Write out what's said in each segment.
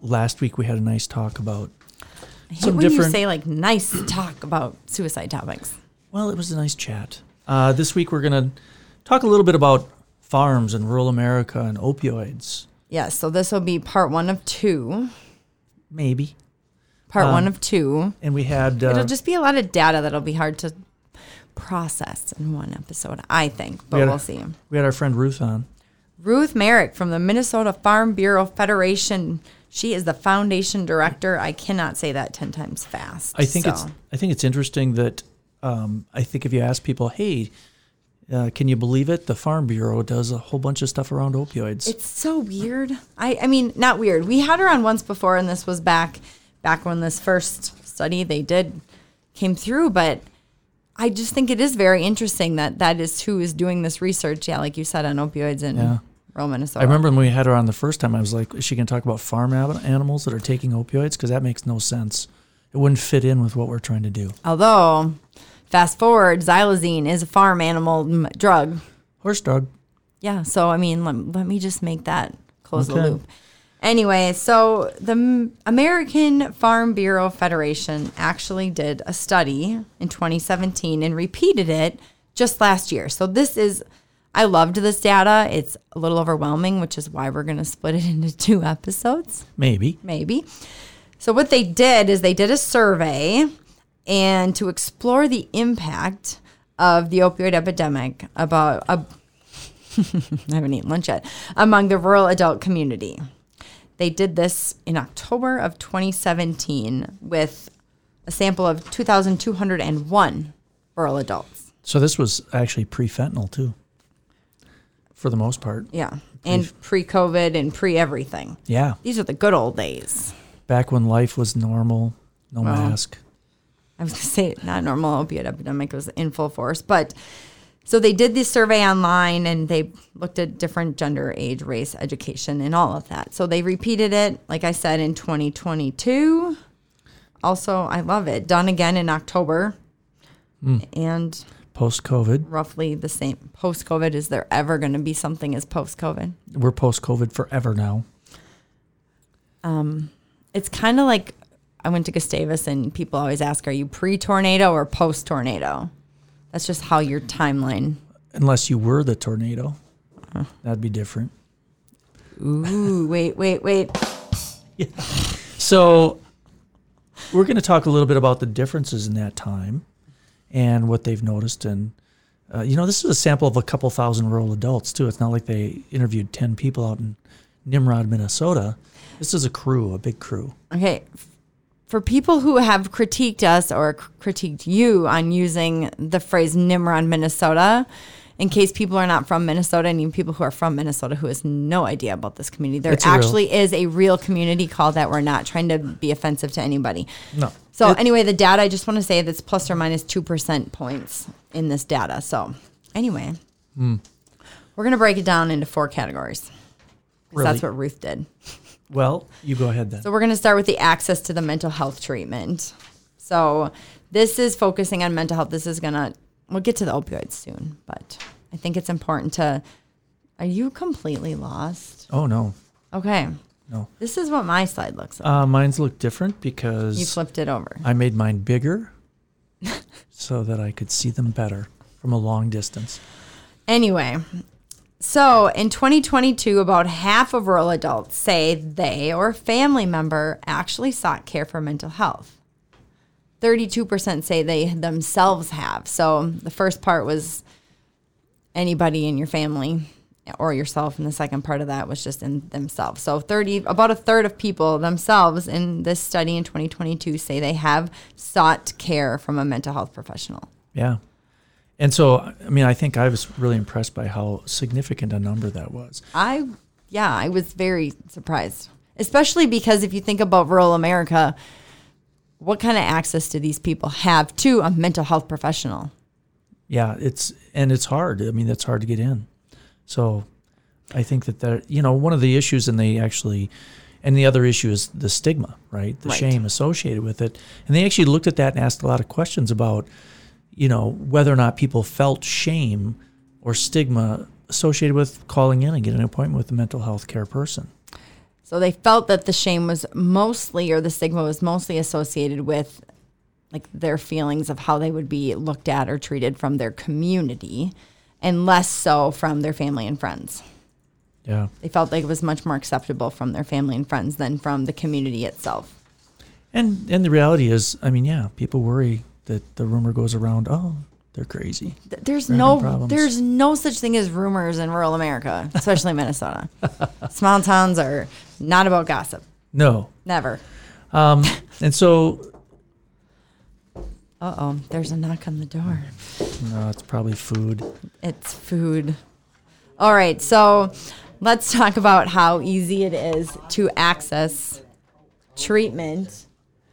last week we had a nice talk about, I hate when different- you say like nice talk about suicide topics. well, it was a nice chat. Uh, this week we're going to talk a little bit about farms in rural America and opioids. Yes, so this will be part one of two. Maybe. Part Um, one of two. And we had. Uh, It'll just be a lot of data that'll be hard to process in one episode, I think, but We we had a- will see. we had our friend Ruth on. Ruth Merick from the Minnesota Farm Bureau Federation. She is the foundation director. I cannot say that 10 times fast. I think it's. I think it's interesting that um, I think if you ask people, hey, uh, can you believe it? The Farm Bureau does a whole bunch of stuff around opioids. It's so weird. I, I mean, not weird. We had her on once before, and this was back back when this first study they did came through. But I just think it is very interesting that that is who is doing this research. Yeah, like you said on opioids and Yeah. Rural Minnesota. I remember when we had her on the first time, I was like, is she going to talk about farm animals that are taking opioids? Because that makes no sense. It wouldn't fit in with what we're trying to do. Although, fast forward, xylazine is a farm animal m- drug. Horse drug. Yeah. So, I mean, let, let me just make that close Okay. the loop. Anyway, so the American Farm Bureau Federation actually did a study in 2017 and repeated it just last year. So, this is, I loved this data. It's a little overwhelming, which is why we're going to split it into two episodes Maybe. maybe. So what they did is they did a survey and to explore the impact of the opioid epidemic about uh, a, I haven't eaten lunch yet among the rural adult community. They did this in October of 2017 with a sample of 2,201 rural adults. So this was actually pre fentanyl, too, for the most part. Yeah. And pre COVID and pre everything. Yeah. These are the good old days. Back when life was normal, no Well, mask. I was going to say not normal opiate epidemic was in full force, but so they did this survey online and they looked at different gender, age, race, education, and all of that. So they repeated it, like I said, in 2022. Also, I love it. Done again in October, hmm. and Post COVID. roughly the same. Post COVID, is there ever going to be something as post COVID? We're post COVID forever now. Um, it's kind of like I went to Gustavus and people always ask, "Are you pre tornado or post tornado?" That's just how your timeline Unless you were the tornado. Uh. That'd be different. Ooh, wait, wait, wait. So, we're going to talk a little bit about the differences in that time and what they've noticed. And, uh, you know, this is a sample of a couple thousand rural adults, too. It's not like they interviewed 10 people out in Nimrod, Minnesota. This is a crew, a big crew. Okay. For people who have critiqued us or critiqued you on using the phrase Nimrod, Minnesota, in case people are not from Minnesota and even people who are from Minnesota who has no idea about this community, there It's a real- actually is a real community called that. We're not trying to be offensive to anybody. No. So It- anyway, the data, I just want to say that's plus or minus 2% points in this data. So anyway, Hmm. we're going to break it down into four categories. Really? That's what Ruth did. Well, you go ahead then. So we're going to start with the access to the mental health treatment. So this is focusing on mental health. This is going to, we'll get to the opioids soon, but I think it's important to, are you completely lost? oh, no. Okay. No. This is what my slide looks like. Uh, mine's look different because you flipped it over. I made mine bigger so that I could see them better from a long distance. Anyway, so in 2022, about half of rural adults say they or a family member actually sought care for mental health. 32% say they themselves have. So the first part was anybody in your family or yourself, and the second part of that was just in themselves. So 30, about a third of people themselves in this study in 2022 say they have sought care from a mental health professional. Yeah. And so, I mean, I think I was really impressed by how significant a number that was. I, yeah, I was very surprised. Especially because if you think about rural America, what kind of access do these people have to a mental health professional? Yeah, it's and it's hard. I mean, that's hard to get in. So, I think that that you know one of the issues, and they actually, and the other issue is the stigma, right? The Right. shame associated with it, and they actually looked at that and asked a lot of questions about, you know, whether or not people felt shame or stigma associated with calling in and getting an appointment with a mental health care person. So they felt that the shame was mostly, or the stigma was mostly associated with like their feelings of how they would be looked at or treated from their community and less so from their family and friends. Yeah. They felt like it was much more acceptable from their family and friends than from the community itself. And and the reality is, I mean, yeah, people worry that the rumor goes around, oh, they're crazy. Th- There's They're no there's no such thing as rumors in rural America, especially Minnesota. Small towns are not about gossip. No. Never. Um, and so, Uh oh, there's a knock on the door. no, it's probably food. It's food. All right, so let's talk about how easy it is to access treatment.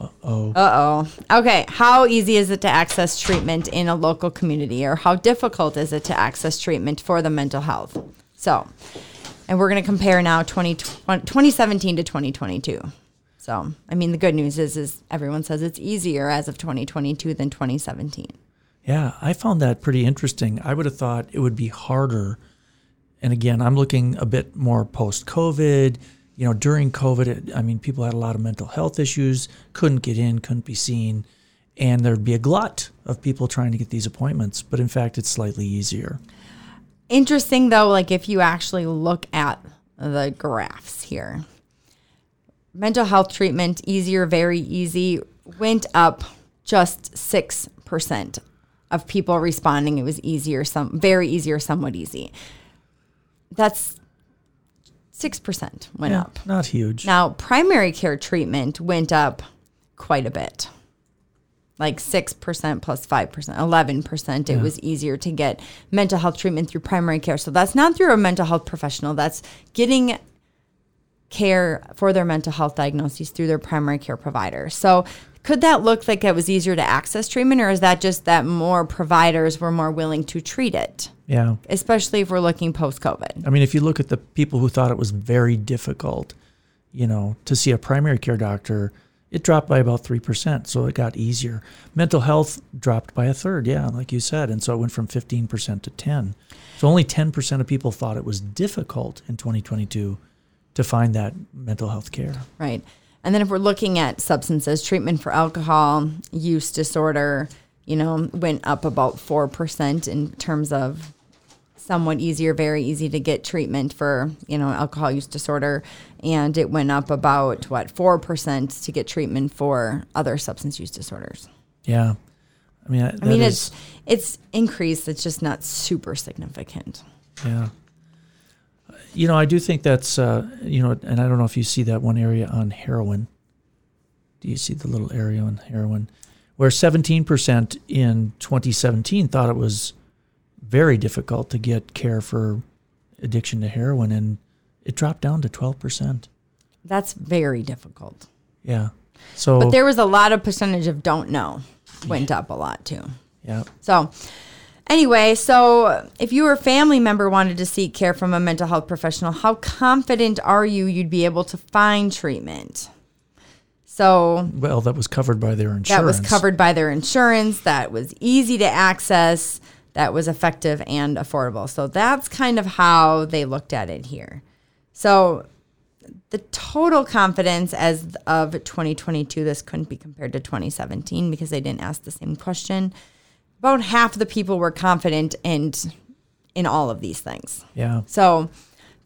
Uh oh, Uh oh. Okay, how easy is it to access treatment in a local community, or how difficult is it to access treatment for the mental health? So, and we're going to compare now 20, 2017 to 2022. So, I mean, the good news is, is everyone says it's easier as of 2022 than 2017. yeah, I found that pretty interesting. I would have thought it would be harder. And again, I'm looking a bit more post COVID. You know, during COVID, it, I mean, people had a lot of mental health issues, couldn't get in, couldn't be seen. And there'd be a glut of people trying to get these appointments. But in fact, it's slightly easier. interesting though like if you actually look at the graphs here mental health treatment easier very easy went up just 6% of people responding it was easier some very easy or somewhat easy that's 6% went Yeah, up not huge. now primary care treatment went up quite a bit like 6% plus 5%, 11%. It was easier to get mental health treatment through primary care. So that's not through a mental health professional, that's getting care for their mental health diagnoses through their primary care provider. So could that look like it was easier to access treatment, or is that just that more providers were more willing to treat it, Yeah. especially if we're looking post COVID? I mean, if you look at the people who thought it was very difficult, you know, to see a primary care doctor, it dropped by about 3%. So it got easier. Mental health dropped by a third. Yeah, like you said. And so it went from 15% to 10. So only 10% of people thought it was difficult in 2022 to find that mental health care. Right. And then if we're looking at substances, treatment for alcohol use disorder, you know, went up about 4% in terms of somewhat easier, very easy to get treatment for, you know, alcohol use disorder. And it went up about, what, 4% to get treatment for other substance use disorders. Yeah. I mean, I mean, it's it's increased. It's just not super significant. Yeah. You know, I do think that's, uh, you know, and I don't know if you see that one area on heroin. Do you see the little area on heroin? Where 17% in 2017 thought it was very difficult to get care for addiction to heroin, and it dropped down to 12%. That's very difficult. Yeah. So, But there was a lot of percentage of don't know went up a lot too. yeah. So, anyway, so if your family member wanted to seek care from a mental health professional, how confident are you you'd be able to find treatment? So, Well, that was covered by their insurance. that was covered by their insurance, that was easy to access, that was effective and affordable. So, that's kind of how they looked at it here. So, the total confidence as of 2022, this couldn't be compared to 2017 because they didn't ask the same question. About half the people were confident in in all of these things. Yeah. So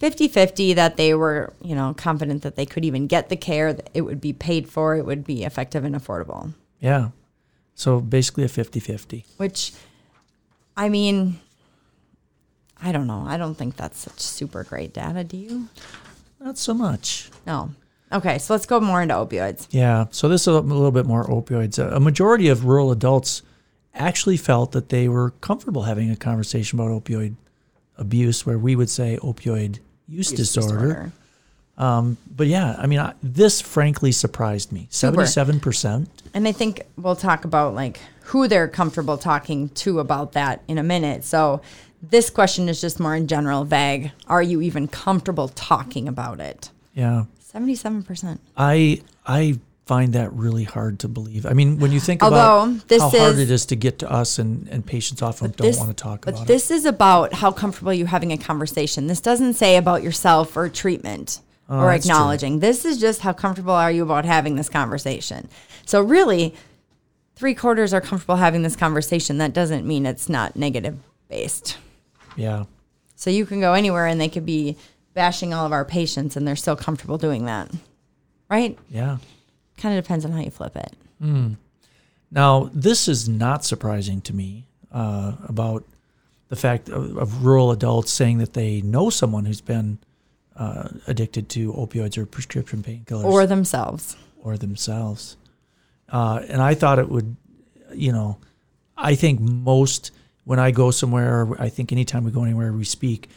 50-50 that they were, you know, confident that they could even get the care, that it would be paid for, it would be effective and affordable. Yeah. So basically a 50 50. Which I mean I don't know. I don't think that's such super great data, do you? Not so much. No. Okay, so let's go more into opioids. Yeah. So this is a little bit more opioids. A majority of rural adults actually felt that they were comfortable having a conversation about opioid abuse, where we would say opioid use, disorder. Um, but yeah, I mean, I, this frankly surprised me. 77%. And I think we'll talk about like who they're comfortable talking to about that in a minute. So this question is just more in general, vague. Are you even comfortable talking about it? Yeah. 77%. I I find that really hard to believe. I mean, when you think Although, about this how hard it is to get to us and, and patients often don't This- want to talk about it. But this is about how comfortable you're having a conversation. This doesn't say about yourself or treatment oh, or Oh, true. acknowledging. This is just how comfortable are you about having this conversation. So really, three quarters are comfortable having this conversation. That doesn't mean it's not negative based. Yeah. So you can go anywhere and they could be bashing all of our patients and they're still comfortable doing that. Right? Yeah. Kind of depends on how you flip it. Now, this is not surprising to me uh, about the fact of, of rural adults saying that they know someone who's been uh, addicted to opioids or prescription painkillers Or themselves. or themselves. Uh, and I thought it would, you know, I think most when I go somewhere, or I think anytime we go anywhere we speak,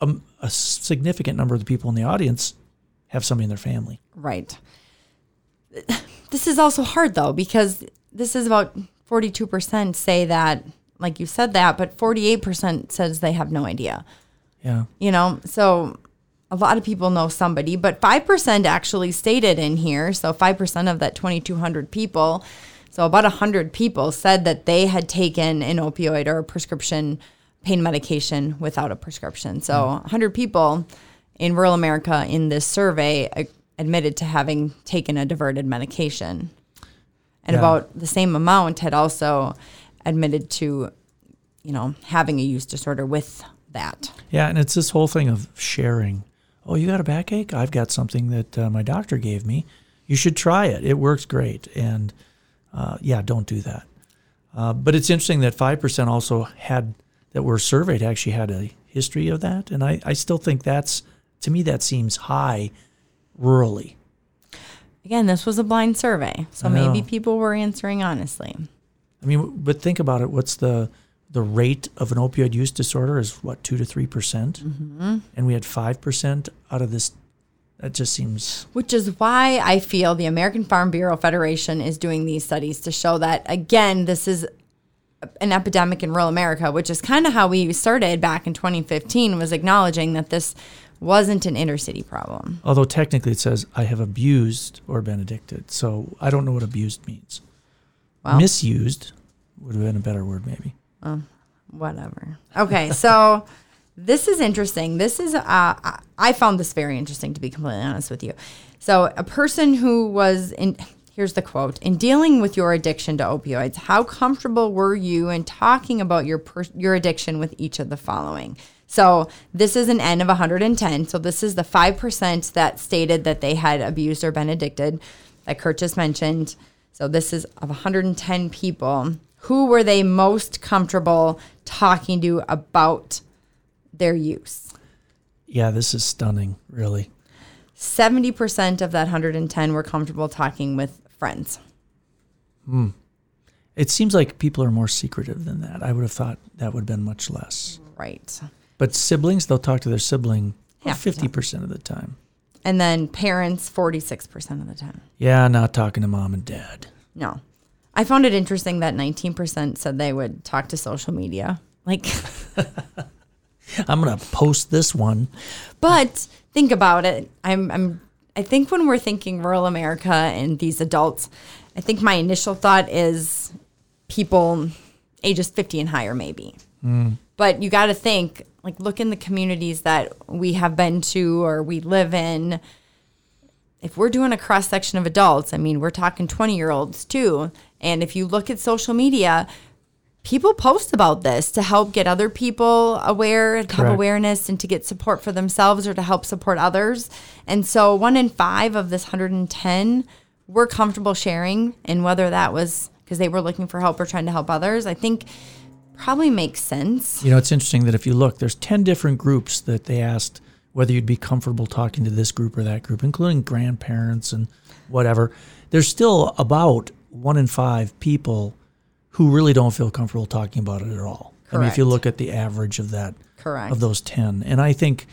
um, a significant number of the people in the audience have somebody in their family. Right. This is also hard though, because this is about 42% say that, like you said that, but 48% says they have no idea. Yeah. You know, so a lot of people know somebody, but 5% actually stated in here. So 5% of that 2,200 people, so about 100 people said that they had taken an opioid or a prescription pain medication without a prescription. So 100 people in rural America in this survey uh, admitted to having taken a diverted medication. And Yeah. about the same amount had also admitted to, you know, having a use disorder with that. Yeah, and it's this whole thing of sharing. Oh, you got a backache? I've got something that uh, my doctor gave me. You should try it. It works great. And uh, yeah, don't do that. Uh, but it's interesting that 5% also had, that were surveyed, actually had a history of that. And I, I still think that's, to me, that seems high rurally. Again, this was a blind survey, so maybe people were answering honestly. I mean, but think about it. What's the the rate of an opioid use disorder is what two to three percent, mm-hmm. and we had five percent out of this. That just seems Which is why I feel the American Farm Bureau Federation is doing these studies to show that, again, this is an epidemic in rural America, which is kind of how we started back in 2015, was acknowledging that this wasn't an inner city problem. Although technically it says I have abused or been addicted. So I don't know what abused means. Well- Misused would have been a better word, maybe. Whatever. Okay, so this is interesting. This is, uh, I- I found this very interesting, to be completely honest with you. So, a person who was in, here's the quote In dealing with your addiction to opioids, how comfortable were you in talking about your, per, your addiction with each of the following? So, this is an N of 110. So, this is the 5% that stated that they had abused or been addicted, that Kurt just mentioned. So, this is of 110 people. Who were they most comfortable talking to about their use? Yeah, this is stunning, really. 70% of that 110 were comfortable talking with friends. Hmm. It seems like people are more secretive than that. I would have thought that would have been much less. Right. But siblings, they'll talk to their sibling fifty percent of the time. And then parents, 46% of the time. Yeah, not talking to mom and dad. No. I found it interesting that 19% said they would talk to social media. Like, I'm gonna post this one. but think about it. I'm, I'm, I think when we're thinking rural America and these adults, I think my initial thought is people ages 50 and higher, maybe. Mm. But you got to think, like, look in the communities that we have been to or we live in. If we're doing a cross section of adults, I mean, we're talking 20 year olds too. And if you look at social media, people post about this to help get other people aware, to have Correct. awareness, and to get support for themselves or to help support others. And so, one in five of this 110 were comfortable sharing, and whether that was because they were looking for help or trying to help others, I think probably makes sense. You know, it's interesting that if you look, there's 10 different groups that they asked whether you'd be comfortable talking to this group or that group, including grandparents and whatever. There's still about one in five people who really don't feel comfortable talking about it at all. I mean, if you look at the average of that, Correct. of those 10. And I think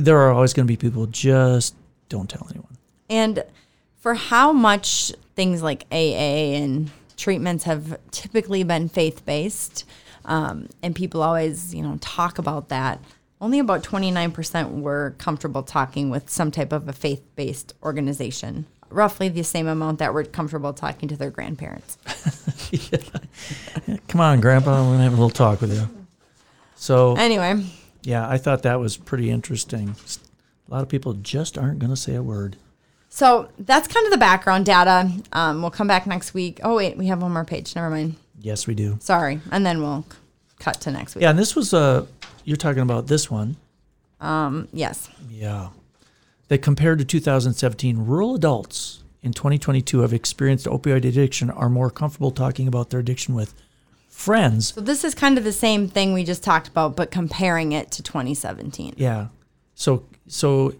there are always going to be people just don't tell anyone. And for how much things like AA and treatments have typically been faith based, um, and people always, you know, talk about that. Only about 29% were comfortable talking with some type of a faith based organization. Roughly the same amount that were comfortable talking to their grandparents. Come on, Grandpa, we're gonna have a little talk with you. So Anyway, yeah, I thought that was pretty interesting. A lot of people just aren't gonna say a word. so that's kind of the background data. Um, we'll come back next week. Oh, wait, we have one more page. Never mind. Yes, we do. Sorry. And then we'll cut to next week. Yeah, and this was uh you're talking about this one. Yes. Yeah. That compared to 2017, rural adults in 2022 have experienced opioid addiction are more comfortable talking about their addiction with friends. So this is kind of the same thing we just talked about, but comparing it to 2017. Yeah. So so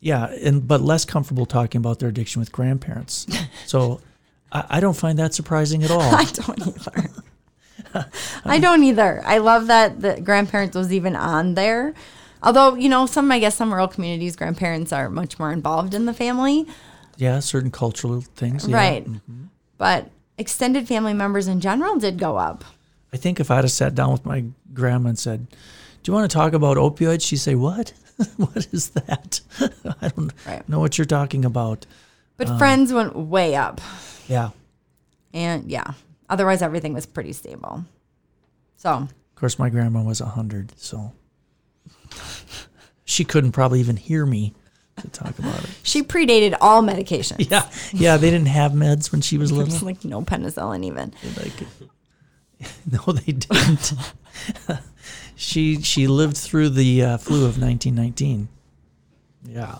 yeah, and but less comfortable talking about their addiction with grandparents. So I, I don't find that surprising at all. I don't either. I don't either. I love that the grandparents was even on there. Although, you know, some, I guess some rural communities, grandparents are much more involved in the family. yeah, certain cultural things. Yeah. Right. Mm-hmm. But extended family members in general did go up. I think if I'd have sat down with my grandma and said, "Do you want to talk about opioids?" She'd say, "What? what is that? I don't Right. know what you're talking about." But friends went way up. Yeah. And yeah, otherwise everything was pretty stable. So, Of course, my grandma was a hundred, so she couldn't probably even hear me to talk about it. she predated all medication. Yeah, yeah. They didn't have meds when she was It's little. like no penicillin even. Like, no, they didn't. she she lived through the uh, flu of 1919. Yeah.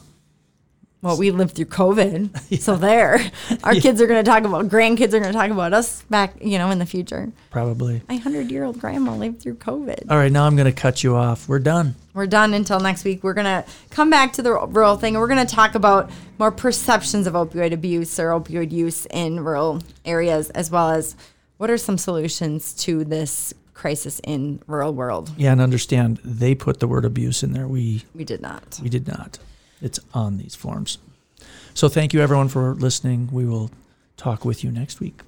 Well, we lived through COVID. So there. Our kids are going to talk about, grandkids are going to talk about us back, you know, in the future. Probably. My 100 year old grandma lived through COVID. All right, now I'm going to cut you off. We're done. We're done until next week. We're going to come back to the rural thing and we're going to talk about more perceptions of opioid abuse or opioid use in rural areas, as well as what are some solutions to this crisis in rural world. Yeah, and understand they put the word abuse in there. We We did not. we did not. It's on these forms. So thank you everyone for listening. We will talk with you next week.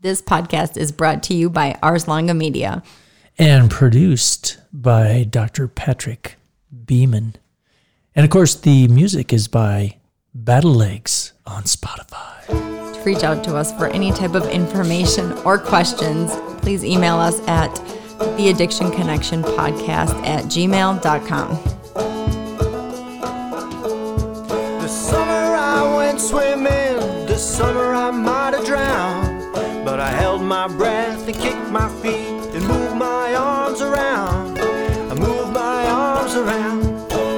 This podcast is brought to you by Ars Longa Media. And produced by Dr. Patrick Beeman. And of course, the music is by Battle Legs on Spotify. To reach out to us for any type of information or questions, please email us at the addiction connection podcast at gmail.com. Held my breath and kick my feet and move my arms around. I move my arms around.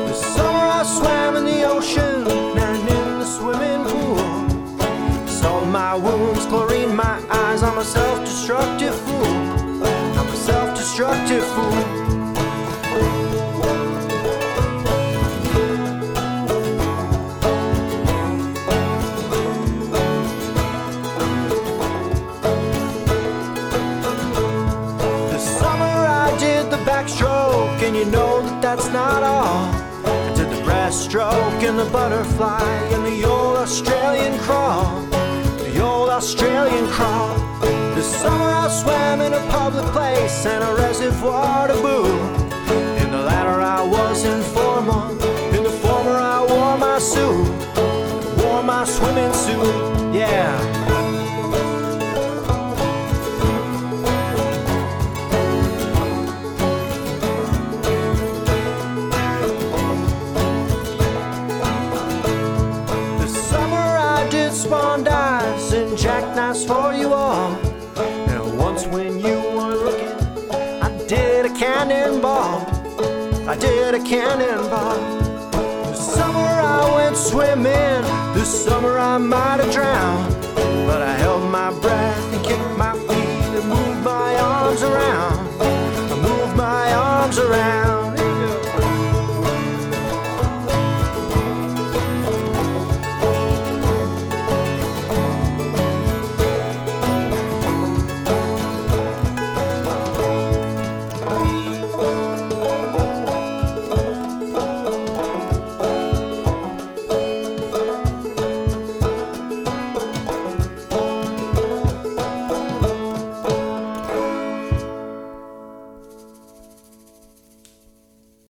This summer I swam in the ocean and in the swimming pool. Saw my wounds, chlorine my eyes. I'm a self destructive fool. I'm a self destructive fool. Breaststroke and the butterfly and the old Australian crawl. The old Australian crawl. This summer I swam in a public place and a reservoir to boot. Cannonball. This summer I went swimming. This summer I might have drowned.